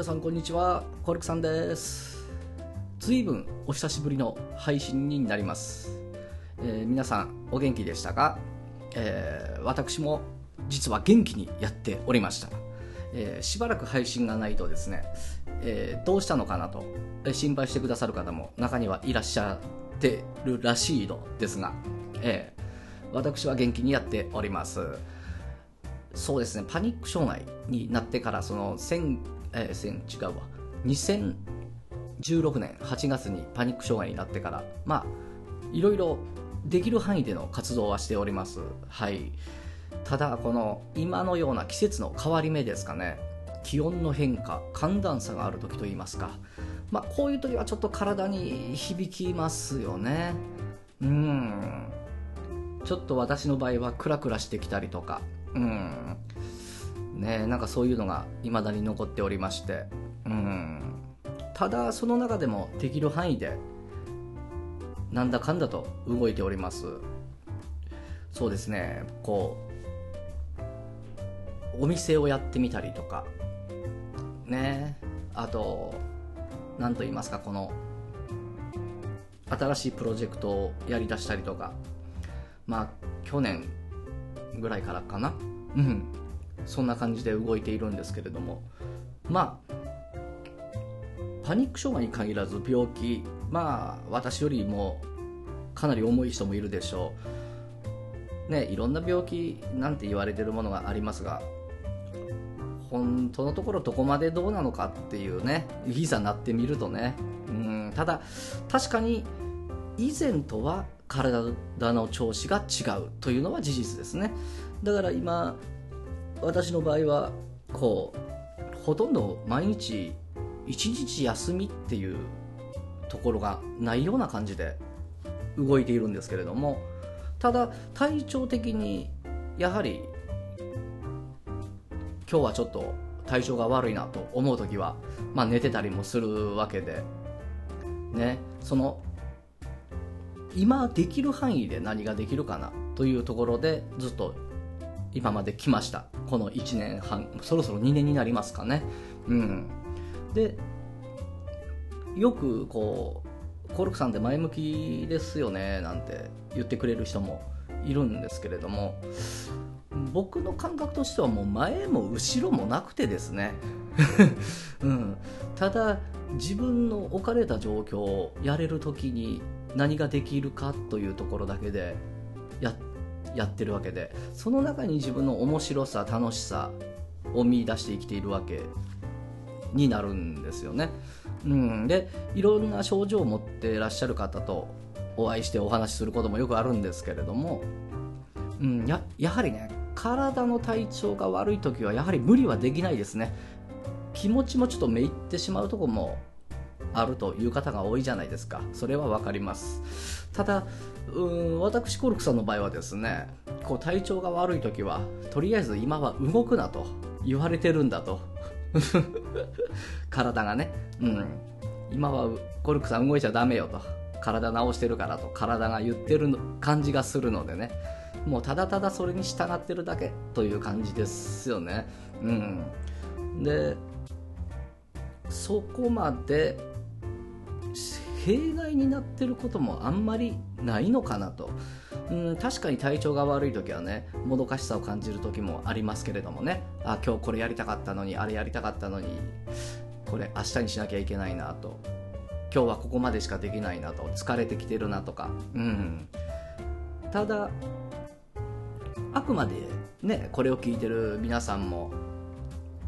皆さんこんにちはコルクさんです。随分お久しぶりの配信になります、えー、皆さんお元気でしたか、えー、私も実は元気にやっておりました、えー、しばらく配信がないとですね、えどうしたのかなと心配してくださる方も中にはいらっしゃってるらしいのですが、え私は元気にやっております。そうですねパニック障害になってからその1000、えー、違うわ。2016年8月にパニック障害になってからまあいろいろできる範囲での活動はしております。はい。ただこの今のような季節の変わり目ですかね。気温の変化寒暖差がある時といいますか。まあこういう時はちょっと体に響きますよね。うん。ちょっと私の場合はクラクラしてきたりとか。うん。ねなんかそういうのが未だに残っておりまして。うん。ただその中でもできる範囲でなんだかんだと動いております。そうですね。こうお店をやってみたりとか。ね。あと何と言いますかこの新しいプロジェクトをやりだしたりとか。まあ去年ぐらいからかな。うん。そんな感じで動いているんですけれども。まあパニック障害に限らず病気まあ私よりもかなり重い人もいるでしょう。ねいろんな病気なんて言われてるものがありますが本当のところどこまでどうなのかっていうねいざなってみるとね。うんただ確かに以前とは体の調子が違うというのは事実ですね。だから今私の場合はこうほとんど毎日一日休みっていうところがないような感じで動いているんですけれどもただ体調的にやはり今日はちょっと体調が悪いなと思う時は、まあ、寝てたりもするわけでねその今できる範囲で何ができるかなというところでずっと今まで来ました。この1年半。そろそろ2年になりますかね。うん。でよくこうコルクさんって前向きですよねなんて言ってくれる人もいるんですけれども僕の感覚としてはもう前も後ろもなくてですね、うん、ただ自分の置かれた状況をやれる時に何ができるかというところだけでやってやってるわけでその中に自分の面白さ楽しさを見出して生きているわけになるんですよね。うん、でいろんな症状を持っていらっしゃる方とお会いしてお話しすることもよくあるんですけれども、うん、ややはりね体の体調が悪い時はやはり無理はできないですね。気持ちもちょっとめいってしまうとこもあるという方が多いじゃないですか。それは分かります。ただうん私コルクさんの場合はですねこう体調が悪い時はとりあえず今は動くなと言われてるんだと。体がね、うん、今はコルクさん動いちゃダメよと。体直してるからと。体が言ってる感じがするのでね。もうただただそれに従ってるだけという感じですよね。うん。でそこまで弊害になってることもあんまりないのかなと。うん、確かに体調が悪い時はねもどかしさを感じる時もありますけれどもね。あ今日これやりたかったのにあれやりたかったのにこれ明日にしなきゃいけないなと。今日はここまでしかできないなと。疲れてきてるなとか、うん、ただあくまでねこれを聞いてる皆さんも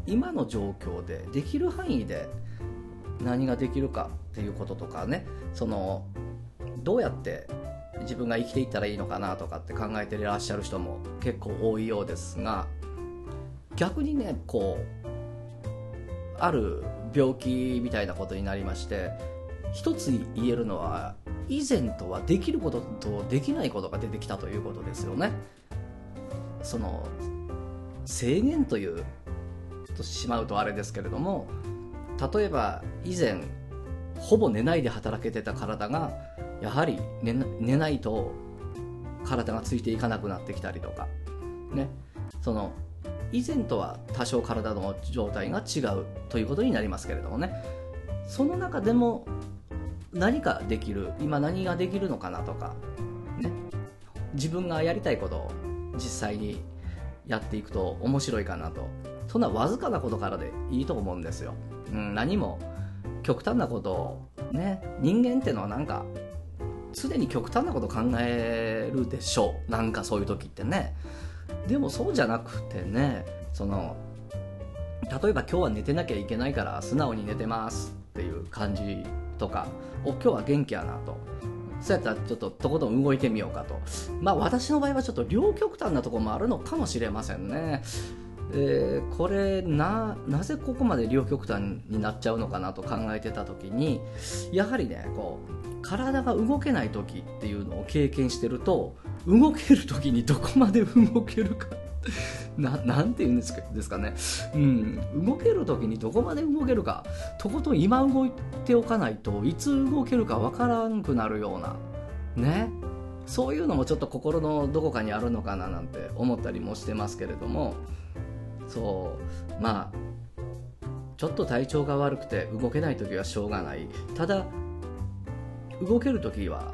今の状況でできる範囲で何ができるかっていうこととかねそのどうやって自分が生きていったらいいのかなとかって考えていらっしゃる人も結構多いようですが逆にねこうある病気みたいなことになりまして一つ言えるのは以前とはできることとできないことが出てきたということですよね。その制限というとしまうとあれですけれども例えば以前ほぼ寝ないで働けてた体がやはり寝寝ないと体がついていかなくなってきたりとかね。その以前とは多少体の状態が違うということになりますけれどもね。その中でも何かできる今何ができるのかなとか、ね、自分がやりたいことを実際にやっていくと面白いかなと。そんなわずかなことからでいいと思うんですよ、うん、何も極端なことをね人間ってのはなんか常に極端なこと考えるでしょう。なんかそういう時ってね。でもそうじゃなくてねその例えば今日は寝てなきゃいけないから素直に寝てますっていう感じとかお今日は元気やなと。そうやったらちょっととことん動いてみようかと。まあ私の場合はちょっと両極端なとこもあるのかもしれませんね。えー、これななぜここまで両極端になっちゃうのかなと考えてた時にやはりねこう体が動けない時っていうのを経験してると動ける時にどこまで動けるか ななんて言うんですかね、うん、動ける時にどこまで動けるかとことん今動いておかないといつ動けるかわからんくなるようなね。そういうのもちょっと心のどこかにあるのかななんて思ったりもしてますけれどもそうまあちょっと体調が悪くて動けない時はしょうがない。ただ動ける時は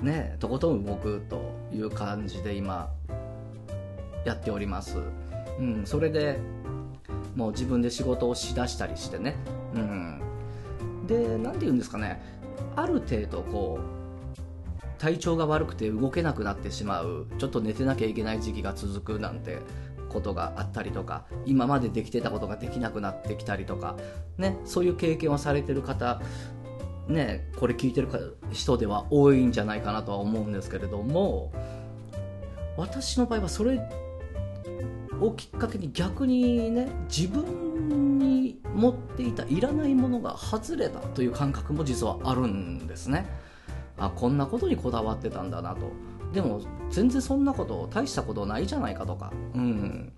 ねとことん動くという感じで今やっております、うん、それでもう自分で仕事をしだしたりしてね、うん、で何て言うんですかね。ある程度こう体調が悪くて動けなくなってしまう。ちょっと寝てなきゃいけない時期が続くなんてことがあったりとか今までできてたことができなくなってきたりとか、ね、そういう経験をされてる方ね、これ聞いてる人では多いんじゃないかなとは思うんですけれども私の場合はそれをきっかけに逆にね自分に持っていたいらないものが外れたという感覚も実はあるんですね。あこんなことにこだわってたんだなと。でも全然そんなこと大したことないじゃないかとか。うん。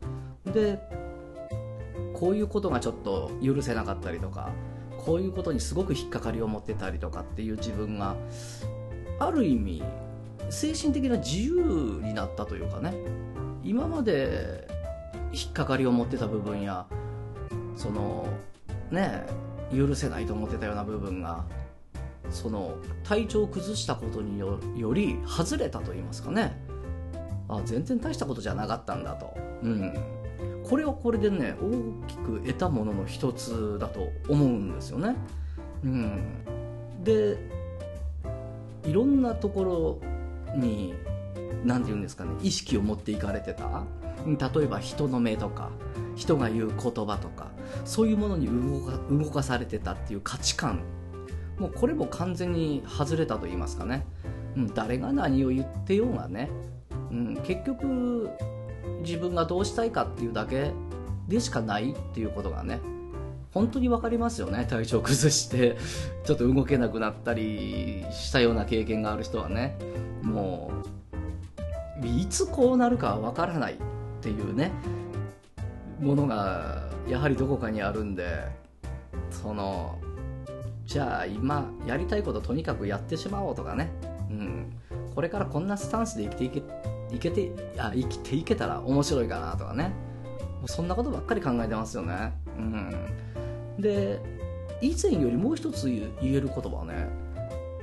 でこういうことがちょっと許せなかったりとかこういうことにすごく引っかかりを持ってたりとかっていう自分がある意味精神的な自由になったというかね。今まで引っかかりを持ってた部分やそのね許せないと思ってたような部分がその体調を崩したことにより外れたと言いますかね。あ全然大したことじゃなかったんだと、うん、これはこれでね大きく得たものの一つだと思うんですよね、うん、でいろんなところに何て言うんですかね意識を持っていかれてた。例えば人の目とか人が言う言葉とかそういうものに動か動かされてたっていう価値観もうこれも完全に外れたと言いますかね、うん、誰が何を言ってようがね、うん、結局自分がどうしたいかっていうだけでしかないっていうことがね本当に分かりますよね。体調崩してちょっと動けなくなったりしたような経験がある人はね。もういつこうなるか分からないっていうねものがやはりどこかにあるんでそのじゃあ今やりたいこととにかくやってしまおうとかね、うん、これからこんなスタンスで生きていけいけてあ生きていけたら面白いかなとかね。もうそんなことばっかり考えてますよね、うん、で以前よりもう一つ言える言葉はね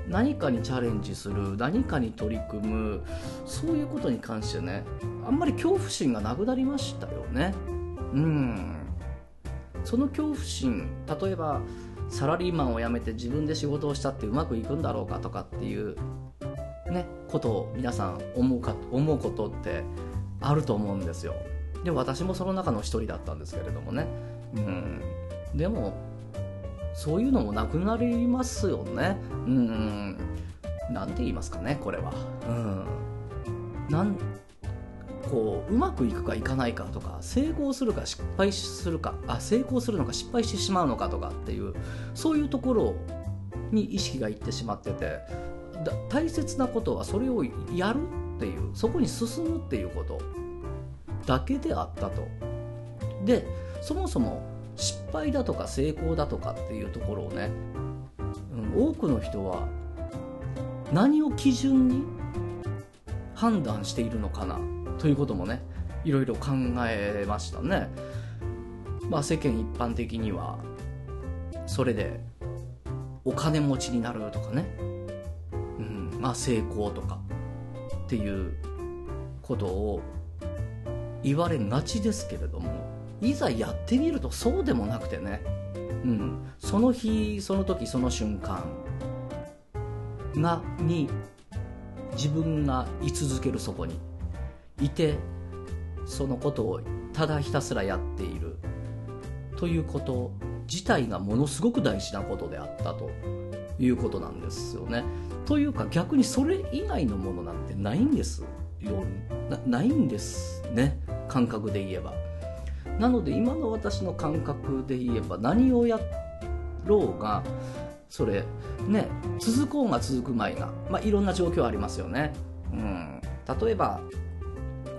何かにチャレンジする何かに取り組むそういうことに関してねあんまり恐怖心がなくなりましたよね。うん。その恐怖心例えばサラリーマンを辞めて自分で仕事をしたってうまくいくんだろうかとかっていうねことを皆さん思うか思うことってあると思うんですよ。で私もその中の一人だったんですけれどもね。うん。でもそういうのもなくなりますよね。うん。何て言いますかねこれは。うん。なんこううまくいくかいかないかとか成功するか失敗するかあ成功するのか失敗してしまうのかとかっていうそういうところに意識がいってしまってて大切なことはそれをやるっていうそこに進むっていうことだけであったと。でそもそも失敗だとか成功だとかっていうところをね、うん、多くの人は何を基準に判断しているのかなということもねいろいろ考えましたね。まあ世間一般的にはそれでお金持ちになるとかね、うんまあ、成功とかっていうことを言われがちですけれどもいざやってみるとそうでもなくてね、うん、その日その時その瞬間がに自分が居続けるそこに。いてそのことをただひたすらやっているということ自体がものすごく大事なことであったということなんですよね。というか逆にそれ以外のものなんてないんですよなないんですね感覚で言えば。なので今の私の感覚で言えば何をやろうがそれね続こうが続く前が、まあ、いろんな状況ありますよね。うん、例えば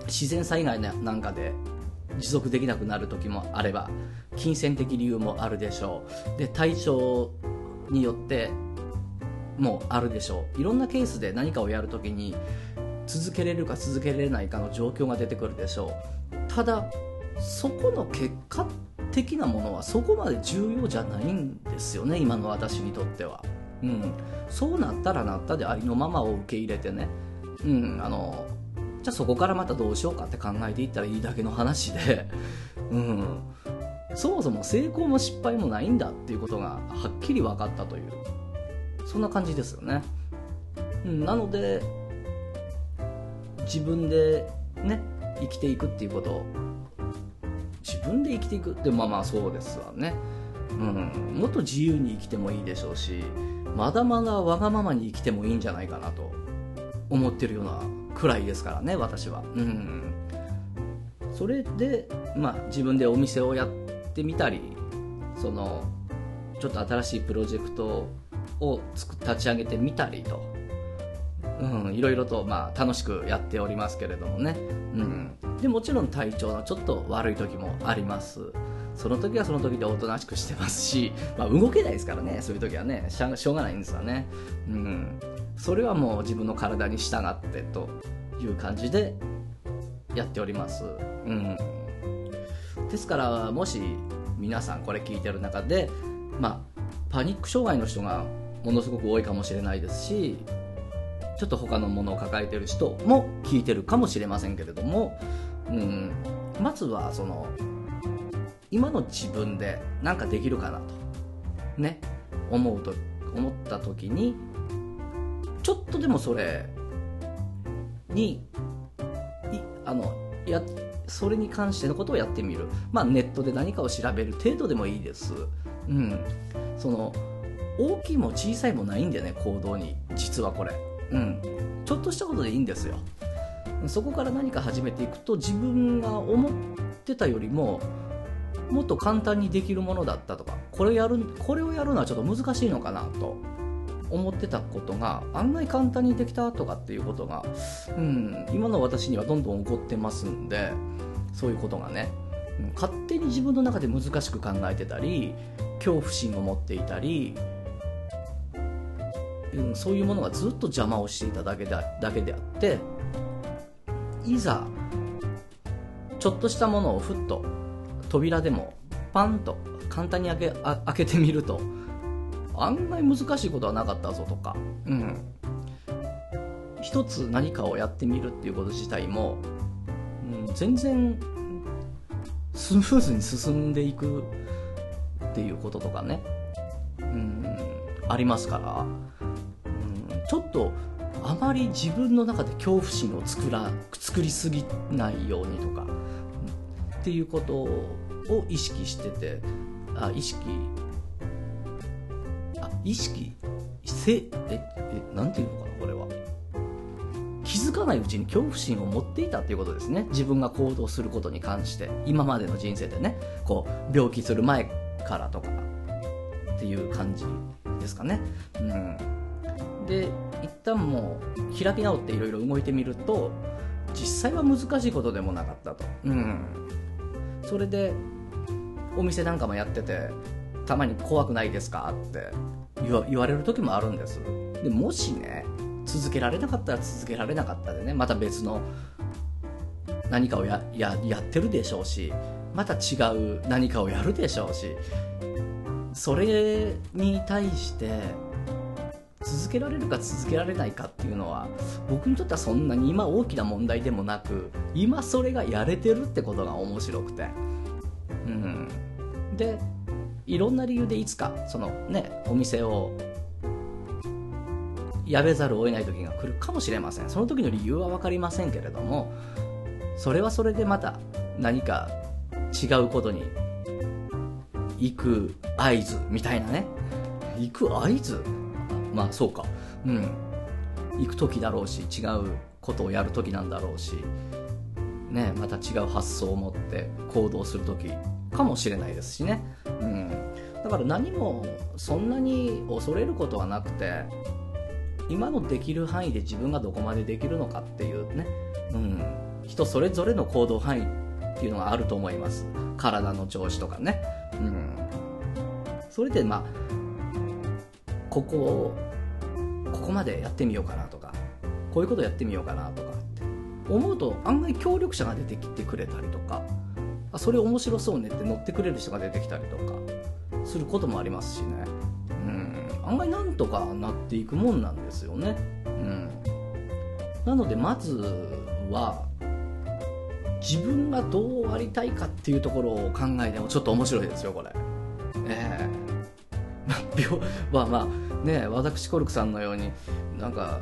自然災害なんかで持続できなくなる時もあれば金銭的理由もあるでしょう。で体調によってもあるでしょう。いろんなケースで何かをやるときに続けれるか続けられないかの状況が出てくるでしょう。ただそこの結果的なものはそこまで重要じゃないんですよね今の私にとっては、うん、そうなったらなったでありのままを受け入れてね、うん、あのじゃあそこからまたどうしようかって考えていったらいいだけの話で、うん、そもそも成功も失敗もないんだっていうことがはっきり分かったという。そんな感じですよね、うん、なので自分でね生きていくっていうこと。自分で生きていく？ってまあまあそうですわね、うん、もっと自由に生きてもいいでしょうしまだまだわがままに生きてもいいんじゃないかなと。思ってるようなくらいですからね私は。うん。それでまあ自分でお店をやってみたりそのちょっと新しいプロジェクトを立ち上げてみたりと、うん、いろいろとまあ楽しくやっておりますけれどもね、うん、でもちろん体調のちょっと悪い時もあります。その時はその時でおとなしくしてますし、まあ、動けないですからねそういう時はね。しょうがないんですよね、うん、それはもう自分の体に従ってという感じでやっております、うん、ですからもし皆さんこれ聞いてる中でまあパニック障害の人がものすごく多いかもしれないですしちょっと他のものを抱えてる人も聞いてるかもしれませんけれども、うん、まずはその今の自分で何かできるかなとね思うと思った時にちょっとでもそれにあのやそれに関してのことをやってみる、まあ、ネットで何かを調べる程度でもいいです、うん、その大きいも小さいもないんだよね行動に。実はこれ、うん、ちょっとしたことでいいんですよ。そこから何か始めていくと自分が思ってたよりももっと簡単にできるものだったとかこれやるこれをやるのはちょっと難しいのかなと。思ってたことが案外簡単にできたとかっていうことが、うん、今の私にはどんどん起こってますんでそういうことがね。勝手に自分の中で難しく考えてたり恐怖心を持っていたり、うん、そういうものがずっと邪魔をしていただけでだけであっていざちょっとしたものをふっと扉でもパンと簡単に開け開けてみると案外難しいことはなかったぞとか、うん、一つ何かをやってみるっていうこと自体も、うん、全然スムーズに進んでいくっていうこととかね、うん、ありますから、うん、ちょっとあまり自分の中で恐怖心を作ら作りすぎないようにとか。っていうことを意識しててあ意識意識せええなんていうのかなこれは。気づかないうちに恐怖心を持っていたっていうことですね。自分が行動することに関して。今までの人生でね。こう病気する前からとかっていう感じですかね。うん。で一旦もう開き直っていろいろ動いてみると実際は難しいことでもなかったと。うん。それでお店なんかもやっててたまに怖くないですかって言われる時もあるんです。でもしね続けられなかったら続けられなかったでねまた別の何かをやややってるでしょうしまた違う何かをやるでしょうしそれに対して続けられるか続けられないかっていうのは僕にとってはそんなに今大きな問題でもなく今それがやれてるってことが面白くて。うん。でいろんな理由でいつかそのねお店をやめざるを得ない時が来るかもしれません。その時の理由は分かりませんけれどもそれはそれでまた何か違うことに行く合図みたいなね。行く合図？まあそうか。うん。行く時だろうし違うことをやる時なんだろうしねまた違う発想を持って行動する時かもしれないですしね。うん。だから何もそんなに恐れることはなくて今のできる範囲で自分がどこまでできるのかっていうね、うん、人それぞれの行動範囲っていうのがあると思います。体の調子とかね、うん、それでまあここをここまでやってみようかなとかこういうことやってみようかなとかって思うと案外協力者が出てきてくれたりとかあそれ面白そうねって乗ってくれる人が出てきたりとかすることもありますしねうん案外なんとかなっていくもんなんですよね。うん、なのでまずは自分がどうありたいかっていうところを考えてもちょっと面白いですよこれ。ええ ー、まあまあね私コルクさんのようになんか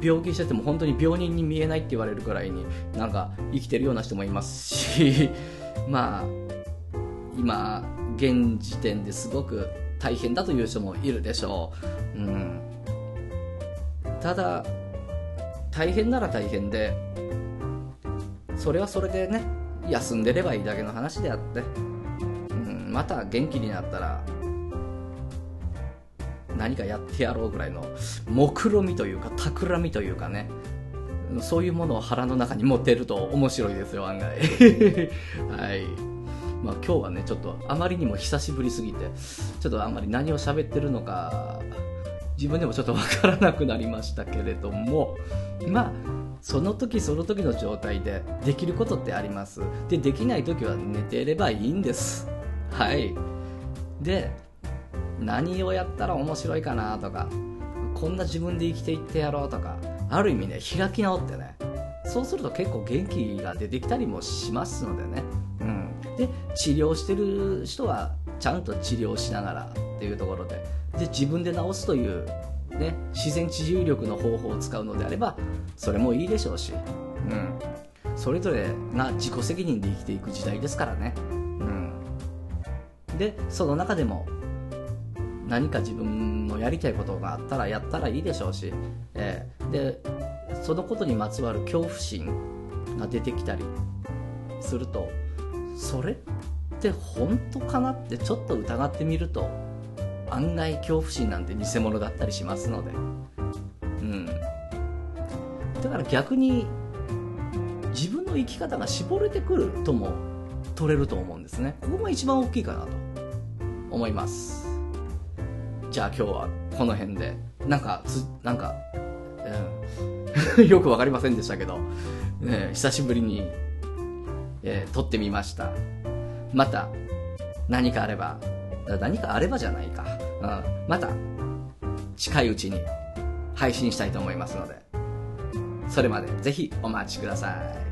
病気してても本当に病人に見えないって言われるくらいになんか生きてるような人もいますし まあ今現時点ですごく大変だという人もいるでしょう。うん、ただ、大変なら大変で、それはそれでね、休んでればいいだけの話であって、うん、また元気になったら、何かやってやろうぐらいの目論みというか企みというかね。そういうものを腹の中に持てると面白いですよ案外。はい。まあ、今日はねちょっとあまりにも久しぶりすぎてちょっとあんまり何を喋ってるのか自分でもちょっとわからなくなりましたけれどもまあその時その時の状態でできることってあります。でできない時は寝ていればいいんです。はい。で何をやったら面白いかなとかこんな自分で生きていってやろうとかある意味ね開き直ってねそうすると結構元気が出てきたりもしますのでね。うん。で治療してる人はちゃんと治療しながらっていうところで。で自分で治すという、ね、自然治癒力の方法を使うのであればそれもいいでしょうし、うん、それぞれが自己責任で生きていく時代ですからね、うん、でその中でも何か自分のやりたいことがあったらやったらいいでしょうし、えー、でそのことにまつわる恐怖心が出てきたりするとそれって本当かなってちょっと疑ってみると案外恐怖心なんて偽物だったりしますので。うん。だから逆に自分の生き方が絞れてくるとも取れると思うんですね。ここが一番大きいかなと思います。じゃあ今日はこの辺でなんかつなんか、うん、よく分かりませんでしたけど、ね、久しぶりにえー、撮ってみました。また、何かあれば、何かあればじゃないか。うん、また、近いうちに配信したいと思いますので、それまでぜひお待ちください。